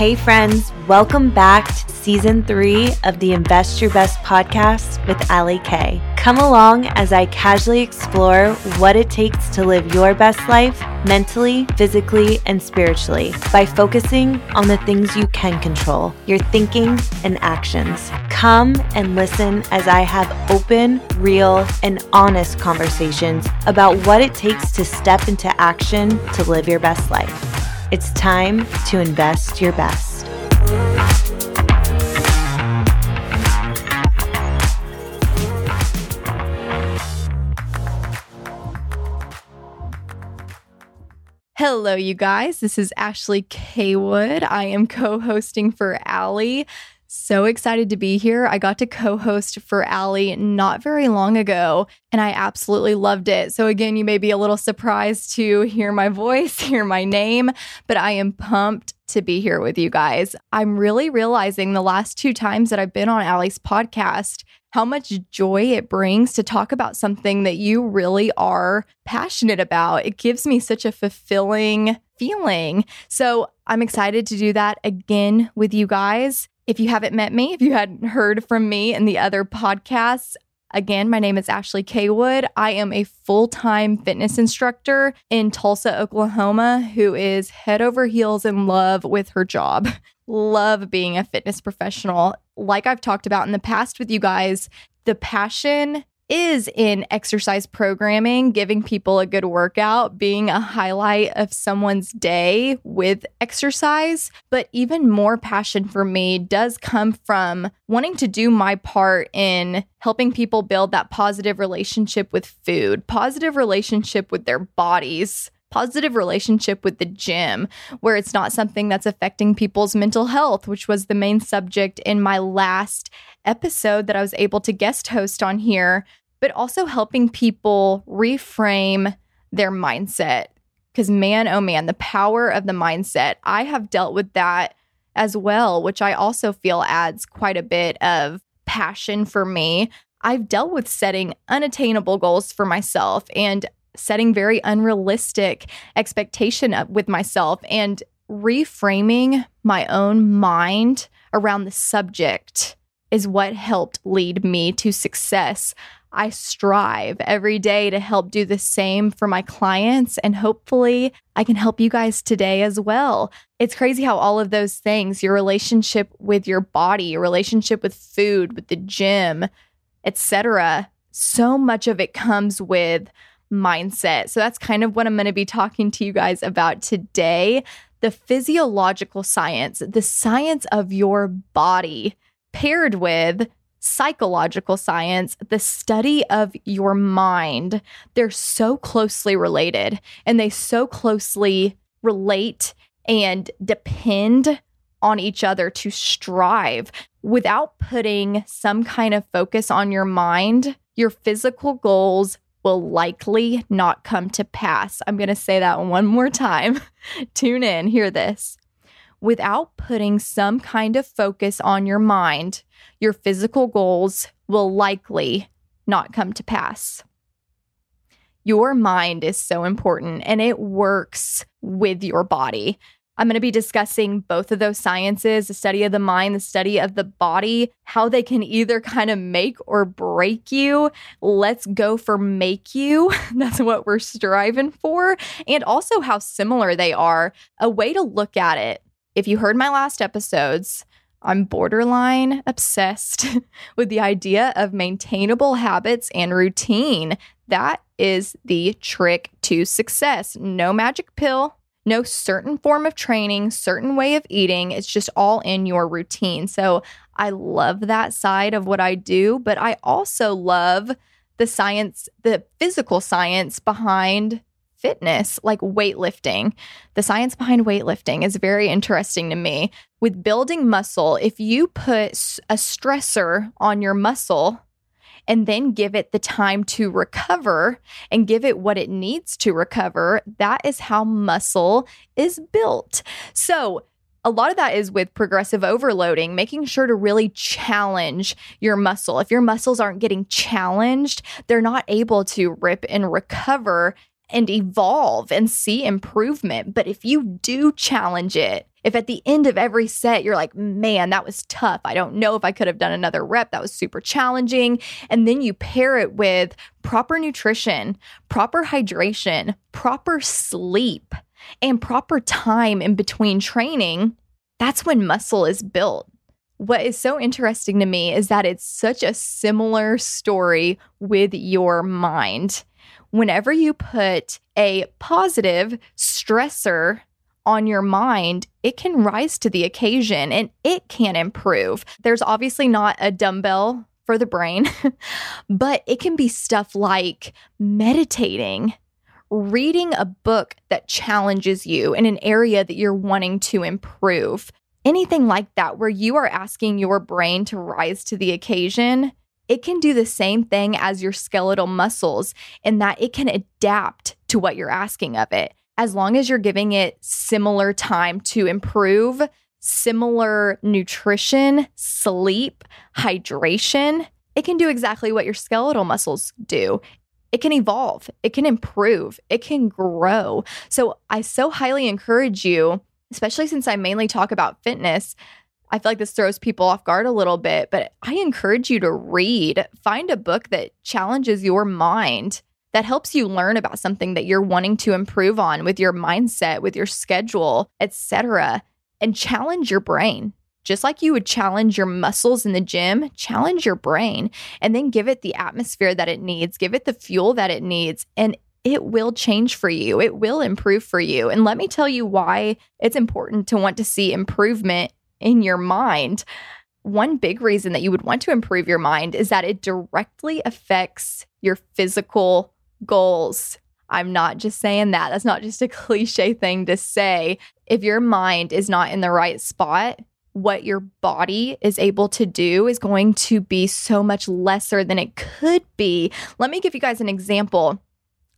Hey, friends, welcome back to season three of the Invest Your Best podcast with Ali Kay. Come along as I casually explore what it takes to live your best life mentally, physically, and spiritually by focusing on the things you can control your thinking and actions. Come and listen as I have open, real, and honest conversations about what it takes to step into action to live your best life. It's time to invest your best. Hello, you guys. This is Ashley Kaywood. I am co hosting for Ali. So excited to be here. I got to co host for Ali not very long ago, and I absolutely loved it. So, again, you may be a little surprised to hear my voice, hear my name, but I am pumped to be here with you guys. I'm really realizing the last two times that I've been on Ali's podcast how much joy it brings to talk about something that you really are passionate about. It gives me such a fulfilling feeling. So I'm excited to do that again with you guys. If you haven't met me, if you hadn't heard from me in the other podcasts, Again, my name is Ashley Kaywood. I am a full time fitness instructor in Tulsa, Oklahoma, who is head over heels in love with her job. Love being a fitness professional. Like I've talked about in the past with you guys, the passion is in exercise programming, giving people a good workout, being a highlight of someone's day with exercise. But even more passion for me does come from wanting to do my part in helping people build that positive relationship with food, positive relationship with their bodies positive relationship with the gym where it's not something that's affecting people's mental health, which was the main subject in my last episode that I was able to guest host on here but also helping people reframe their mindset. Because, man, oh man, the power of the mindset. I have dealt with that as well, which I also feel adds quite a bit of passion for me. I've dealt with setting unattainable goals for myself and setting very unrealistic expectation up with myself and reframing my own mind around the subject is what helped lead me to success. I strive every day to help do the same for my clients, and hopefully, I can help you guys today as well. It's crazy how all of those things your relationship with your body, your relationship with food, with the gym, etc. so much of it comes with mindset. So, that's kind of what I'm going to be talking to you guys about today the physiological science, the science of your body, paired with psychological science, the study of your mind, they're so closely related and they so closely relate and depend on each other to strive. Without putting some kind of focus on your mind, your physical goals will likely not come to pass. I'm going to say that one more time. Tune in, hear this without putting some kind of focus on your mind, your physical goals will likely not come to pass. Your mind is so important and it works with your body. I'm going to be discussing both of those sciences the study of the mind, the study of the body, how they can either kind of make or break you. Let's go for make you. That's what we're striving for. And also how similar they are. A way to look at it if you heard my last episodes, I'm borderline obsessed with the idea of maintainable habits and routine. That is the trick to success. No magic pill, no certain form of training, certain way of eating. It's just all in your routine. So I love that side of what I do, but I also love the science, the physical science behind fitness, like weightlifting. The science behind weightlifting is very interesting to me. With building muscle, if you put a stressor on your muscle, and then give it the time to recover and give it what it needs to recover, that is how muscle is built. So, a lot of that is with progressive overloading, making sure to really challenge your muscle. If your muscles aren't getting challenged, they're not able to rip and recover and evolve and see improvement. But if you do challenge it, if at the end of every set you're like, man, that was tough. I don't know if I could have done another rep. That was super challenging. And then you pair it with proper nutrition, proper hydration, proper sleep, and proper time in between training, that's when muscle is built. What is so interesting to me is that it's such a similar story with your mind. Whenever you put a positive stressor on your mind, it can rise to the occasion and it can improve. There's obviously not a dumbbell for the brain, but it can be stuff like meditating, reading a book that challenges you in an area that you're wanting to improve. Anything like that, where you are asking your brain to rise to the occasion, it can do the same thing as your skeletal muscles in that it can adapt to what you're asking of it as long as you're giving it similar time to improve, similar nutrition, sleep, hydration, it can do exactly what your skeletal muscles do. It can evolve, it can improve, it can grow. So I so highly encourage you, especially since I mainly talk about fitness. I feel like this throws people off guard a little bit, but I encourage you to read, find a book that challenges your mind that helps you learn about something that you're wanting to improve on with your mindset, with your schedule, etc. and challenge your brain. Just like you would challenge your muscles in the gym, challenge your brain and then give it the atmosphere that it needs, give it the fuel that it needs, and it will change for you. It will improve for you. And let me tell you why it's important to want to see improvement in your mind. One big reason that you would want to improve your mind is that it directly affects your physical goals. I'm not just saying that. That's not just a cliche thing to say. If your mind is not in the right spot, what your body is able to do is going to be so much lesser than it could be. Let me give you guys an example.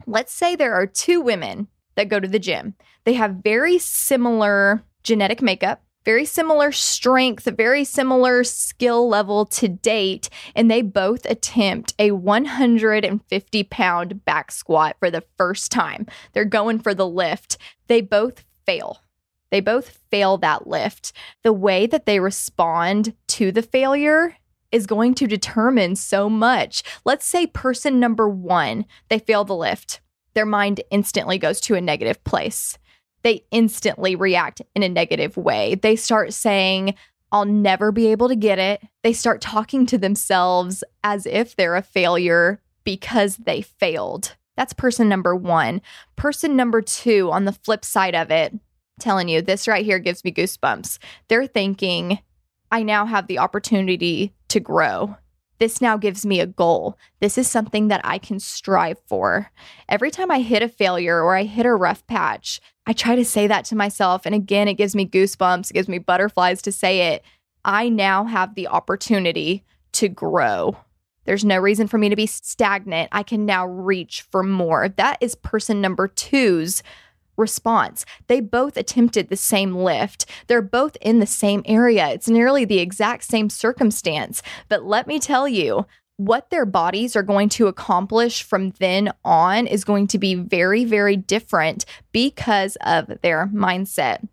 Let's say there are two women that go to the gym, they have very similar genetic makeup very similar strength, very similar skill level to date, and they both attempt a 150 pound back squat for the first time. They're going for the lift. They both fail. They both fail that lift. The way that they respond to the failure is going to determine so much. Let's say person number one, they fail the lift. Their mind instantly goes to a negative place they instantly react in a negative way. They start saying, I'll never be able to get it. They start talking to themselves as if they're a failure because they failed. That's person number one. Person number two, on the flip side of it, telling you this right here gives me goosebumps. They're thinking, I now have the opportunity to grow. This now gives me a goal. This is something that I can strive for. Every time I hit a failure or I hit a rough patch, I try to say that to myself. And again, it gives me goosebumps, it gives me butterflies to say it. I now have the opportunity to grow. There's no reason for me to be stagnant. I can now reach for more. That is person number two's response. They both attempted the same lift. They're both in the same area. It's nearly the exact same circumstance. But let me tell you, what their bodies are going to accomplish from then on is going to be very, very different because of their mindset.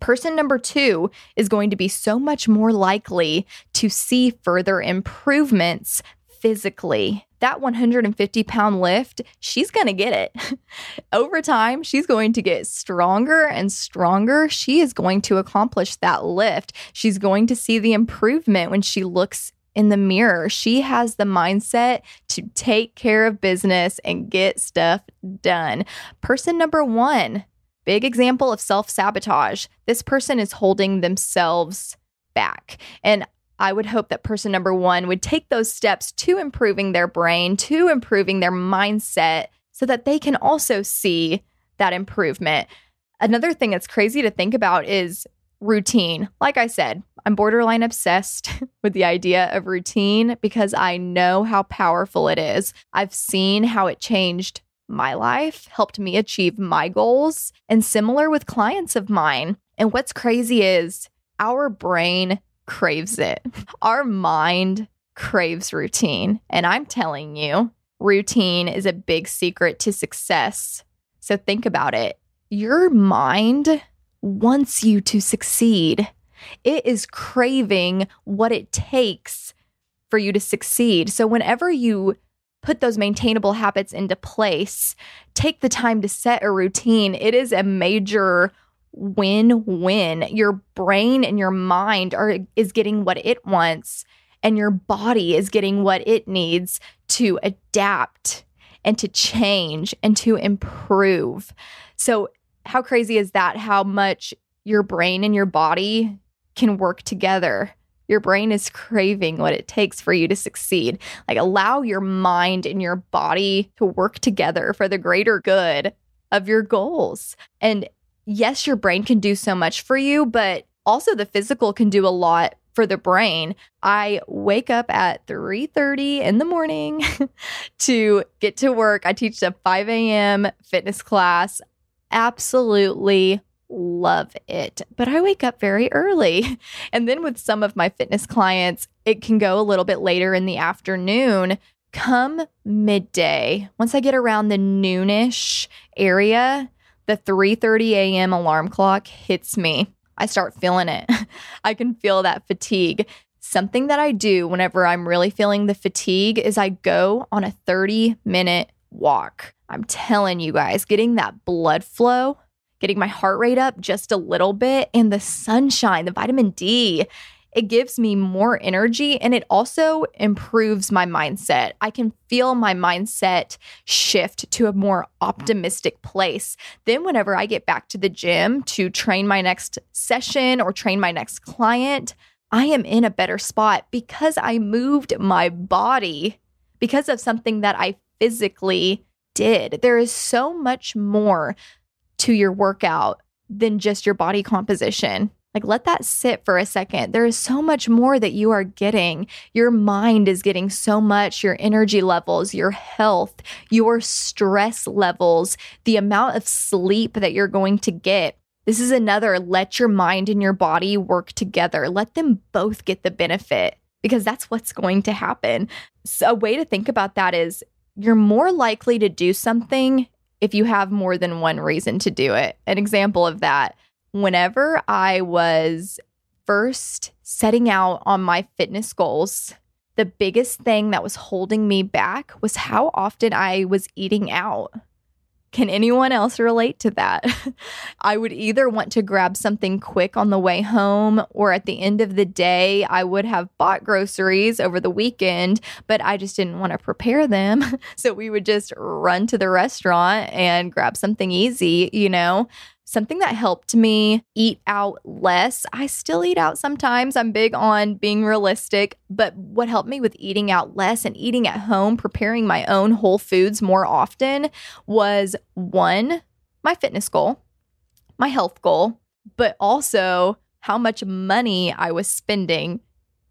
Person number two is going to be so much more likely to see further improvements physically. That 150 pound lift, she's going to get it. Over time, she's going to get stronger and stronger. She is going to accomplish that lift. She's going to see the improvement when she looks in the mirror. She has the mindset to take care of business and get stuff done. Person number one, big example of self sabotage. This person is holding themselves back. And I would hope that person number one would take those steps to improving their brain, to improving their mindset, so that they can also see that improvement. Another thing that's crazy to think about is routine. Like I said, I'm borderline obsessed with the idea of routine because I know how powerful it is. I've seen how it changed my life, helped me achieve my goals, and similar with clients of mine. And what's crazy is our brain craves it. Our mind craves routine. And I'm telling you, routine is a big secret to success So think about it. Your mind wants you to succeed. It is craving what it takes for you to succeed. So whenever you put those maintainable habits into place, take the time to set a routine, it is a major win-win. Your brain and your mind are is getting what it wants and your body is getting what it needs to adapt and to change and to improve. So how crazy is that how much your brain and your body can work together? Your brain is craving what it takes for you to succeed. Like, allow your mind and your body to work together for the greater good of your goals. And yes, your brain can do so much for you, but also the physical can do a lot for the brain. I wake up at 3:30 in the morning to get to work. I teach a 5 a.m. fitness class. Absolutely love it. But I wake up very early. And then with some of my fitness clients, it can go a little bit later in the afternoon. Come midday, once I get around the noonish area, the 3:30 a.m. alarm clock hits me. I start feeling it. I can feel that fatigue. Something that I do whenever I'm really feeling the fatigue is I go on a 30 minute walk. I'm telling you guys, getting that blood flow, getting my heart rate up just a little bit, and the sunshine, the vitamin D, it gives me more energy and it also improves my mindset. I can feel my mindset shift to a more optimistic place. Then, whenever I get back to the gym to train my next session or train my next client, I am in a better spot because I moved my body because of something that I physically did. There is so much more to your workout than just your body composition. Like, let that sit for a second. There is so much more that you are getting. Your mind is getting so much, your energy levels, your health, your stress levels, the amount of sleep that you're going to get. This is another let your mind and your body work together. Let them both get the benefit because that's what's going to happen. So, a way to think about that is you're more likely to do something if you have more than one reason to do it. An example of that whenever I was first setting out on my fitness goals, the biggest thing that was holding me back was how often I was eating out. Can anyone else relate to that? I would either want to grab something quick on the way home, or at the end of the day, I would have bought groceries over the weekend, but I just didn't want to prepare them. So we would just run to the restaurant and grab something easy, you know? Something that helped me eat out less. I still eat out sometimes. I'm big on being realistic, but what helped me with eating out less and eating at home, preparing my own whole foods more often was one, my fitness goal, my health goal, but also how much money I was spending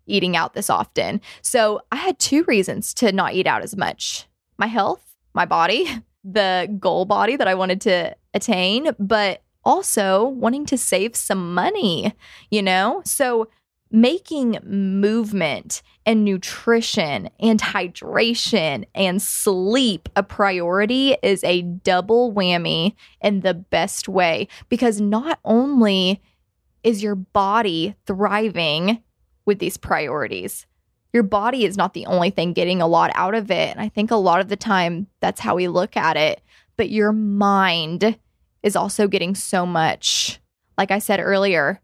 eating out this often. So I had two reasons to not eat out as much my health, my body, the goal body that I wanted to attain, but also wanting to save some money, you know? So making movement and nutrition and hydration and sleep a priority is a double whammy in the best way because not only is your body thriving with these priorities, your body is not the only thing getting a lot out of it. And I think a lot of the time that's how we look at it. But your mind is also getting so much. Like I said earlier,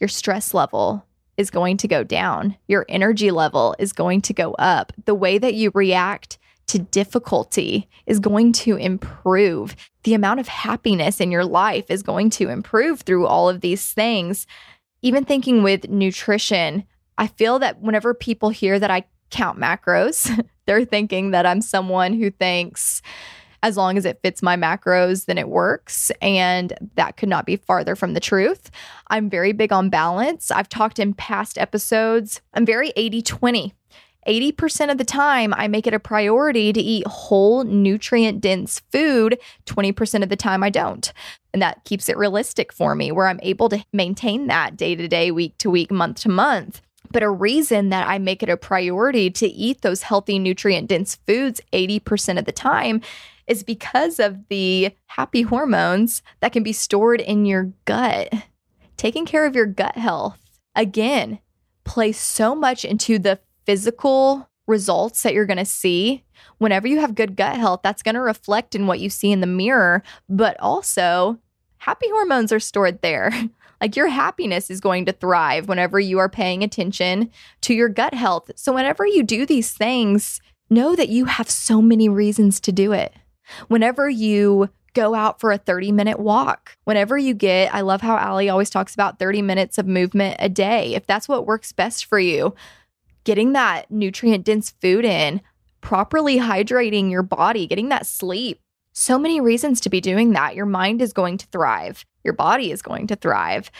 your stress level is going to go down, your energy level is going to go up. The way that you react to difficulty is going to improve. The amount of happiness in your life is going to improve through all of these things. Even thinking with nutrition, I feel that whenever people hear that I count macros, they're thinking that I'm someone who thinks, as long as it fits my macros, then it works. And that could not be farther from the truth. I'm very big on balance. I've talked in past episodes, I'm very 80 20. 80% of the time, I make it a priority to eat whole, nutrient dense food. 20% of the time, I don't. And that keeps it realistic for me, where I'm able to maintain that day to day, week to week, month to month. But a reason that I make it a priority to eat those healthy, nutrient dense foods 80% of the time is because of the happy hormones that can be stored in your gut. Taking care of your gut health, again, plays so much into the physical results that you're going to see. Whenever you have good gut health, that's going to reflect in what you see in the mirror, but also happy hormones are stored there. Like your happiness is going to thrive whenever you are paying attention to your gut health. So, whenever you do these things, know that you have so many reasons to do it. Whenever you go out for a 30 minute walk, whenever you get, I love how Ali always talks about 30 minutes of movement a day. If that's what works best for you, getting that nutrient dense food in, properly hydrating your body, getting that sleep. So many reasons to be doing that. Your mind is going to thrive, your body is going to thrive.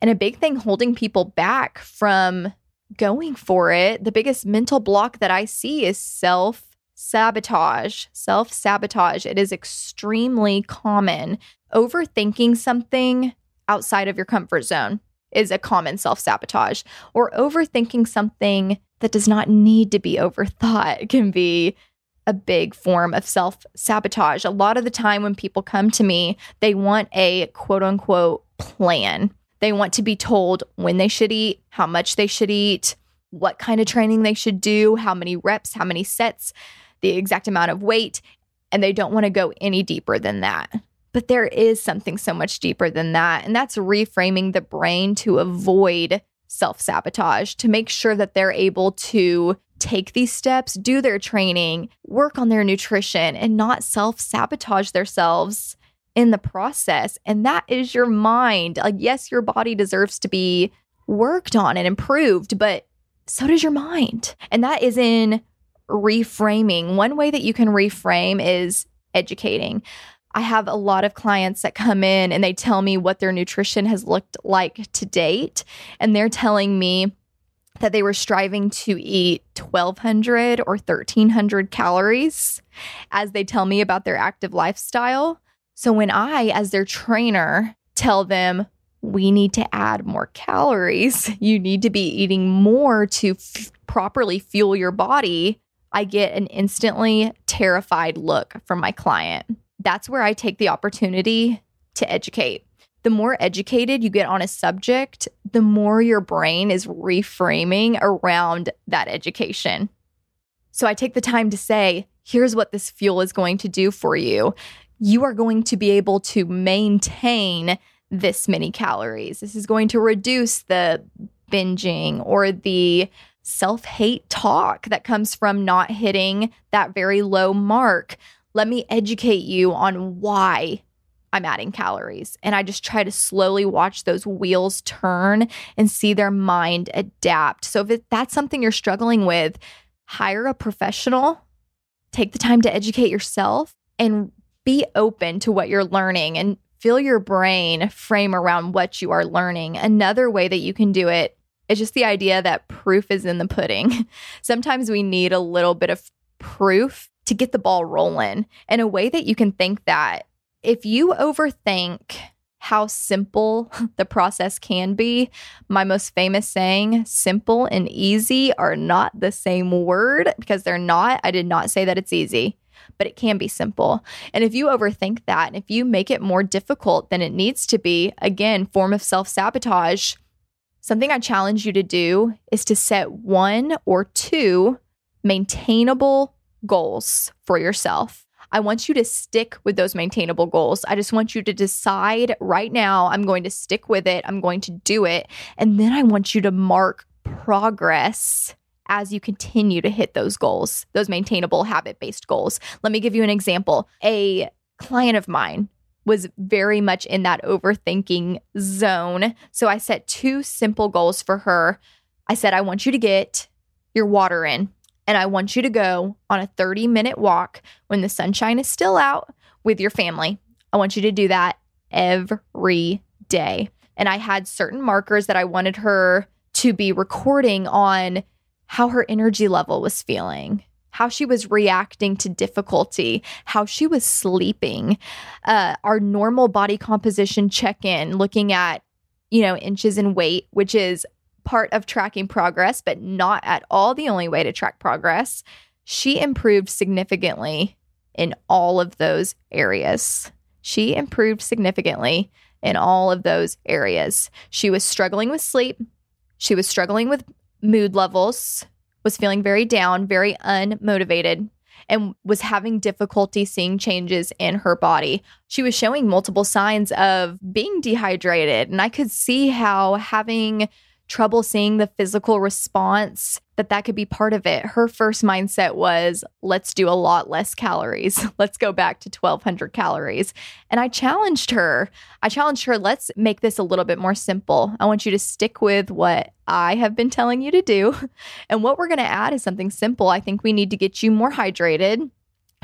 And a big thing holding people back from going for it, the biggest mental block that I see is self sabotage. Self sabotage. It is extremely common. Overthinking something outside of your comfort zone is a common self sabotage, or overthinking something that does not need to be overthought can be a big form of self sabotage. A lot of the time, when people come to me, they want a quote unquote plan. They want to be told when they should eat, how much they should eat, what kind of training they should do, how many reps, how many sets, the exact amount of weight. And they don't want to go any deeper than that. But there is something so much deeper than that. And that's reframing the brain to avoid self sabotage, to make sure that they're able to take these steps, do their training, work on their nutrition, and not self sabotage themselves in the process. And that is your mind. Like, yes, your body deserves to be worked on and improved, but so does your mind. And that is in reframing. One way that you can reframe is educating. I have a lot of clients that come in and they tell me what their nutrition has looked like to date. And they're telling me that they were striving to eat 1200 or 1300 calories as they tell me about their active lifestyle. So when I, as their trainer, tell them, we need to add more calories, you need to be eating more to f- properly fuel your body, I get an instantly terrified look from my client. That's where I take the opportunity to educate the more educated you get on a subject, the more your brain is reframing around that education. So I take the time to say, here's what this fuel is going to do for you. You are going to be able to maintain this many calories. This is going to reduce the binging or the self hate talk that comes from not hitting that very low mark. Let me educate you on why I'm adding calories. And I just try to slowly watch those wheels turn and see their mind adapt. So if that's something you're struggling with, hire a professional, take the time to educate yourself, and be open to what you're learning and feel your brain frame around what you are learning. Another way that you can do it is just the idea that proof is in the pudding. Sometimes we need a little bit of proof to get the ball rolling. in a way that you can think that if you overthink how simple the process can be, my most famous saying, simple and easy are not the same word because they're not. I did not say that it's easy, but it can be simple. And if you overthink that and if you make it more difficult than it needs to be, again, form of self sabotage. Something I challenge you to do is to set one or two maintainable goals for yourself. I want you to stick with those maintainable goals. I just want you to decide right now, I'm going to stick with it, I'm going to do it. And then I want you to mark progress as you continue to hit those goals, those maintainable habit based goals. Let me give you an example. A client of mine was very much in that overthinking zone. So I set two simple goals for her. I said, I want you to get your water in and I want you to go on a 30 minute walk when the sunshine is still out with your family. I want you to do that every day. And I had certain markers that I wanted her to be recording on how her energy level was feeling, how she was reacting to difficulty, how she was sleeping, uh, our normal body composition check in, looking at, you know, inches in weight, which is part of tracking progress, but not at all the only way to track progress. She improved significantly in all of those areas. She improved significantly in all of those areas. She was struggling with sleep. She was struggling with mood levels, was feeling very down, very unmotivated, and was having difficulty seeing changes in her body. She was showing multiple signs of being dehydrated. And I could see how having trouble seeing the physical response that that could be part of it. Her first mindset was let's do a lot less calories. Let's go back to 1200 calories. And I challenged her. I challenged her, let's make this a little bit more simple. I want you to stick with what I have been telling you to do. And what we're going to add is something simple. I think we need to get you more hydrated.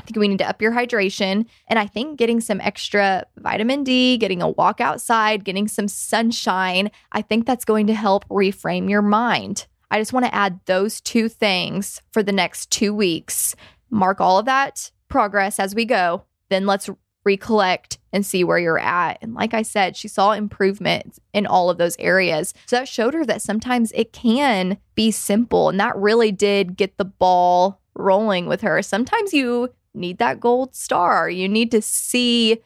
I think we need to up your hydration. And I think getting some extra vitamin D, getting a walk outside, getting some sunshine, I think that's going to help reframe your mind. I just want to add those two things for the next two weeks. Mark all of that progress as we go. Then let's recollect and see where you're at. And like I said, she saw improvement in all of those areas. So that showed her that sometimes it can be simple. And that really did get the ball rolling with her. Sometimes you need that gold star. You need to see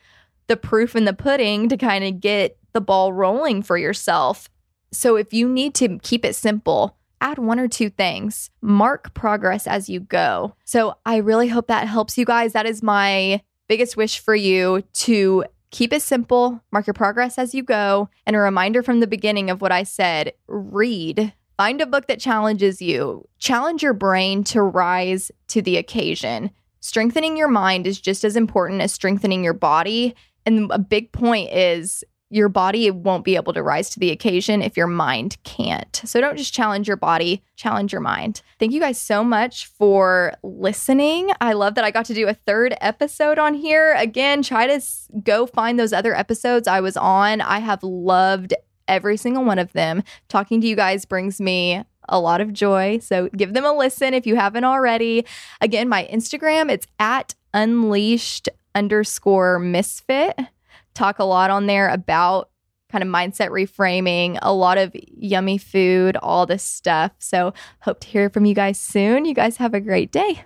the proof in the pudding to kind of get the ball rolling for yourself. So if you need to keep it simple, add one or two things, mark progress as you go. So I really hope that helps you guys. That is my biggest wish for you to keep it simple, mark your progress as you go, and a reminder from the beginning of what I said read. Find a book that challenges you. Challenge your brain to rise to the occasion. Strengthening your mind is just as important as strengthening your body. And a big point is your body won't be able to rise to the occasion if your mind can't. So don't just challenge your body, challenge your mind. Thank you guys so much for listening. I love that I got to do a third episode on here. Again, try to go find those other episodes I was on. I have loved every single one of them. Talking to you guys brings me a lot of joy. So give them a listen if you haven't already. Again, my Instagram, it's at unleashed underscore misfit. Talk a lot on there about kind of mindset reframing, a lot of yummy food, all this stuff. So hope to hear from you guys soon. You guys have a great day.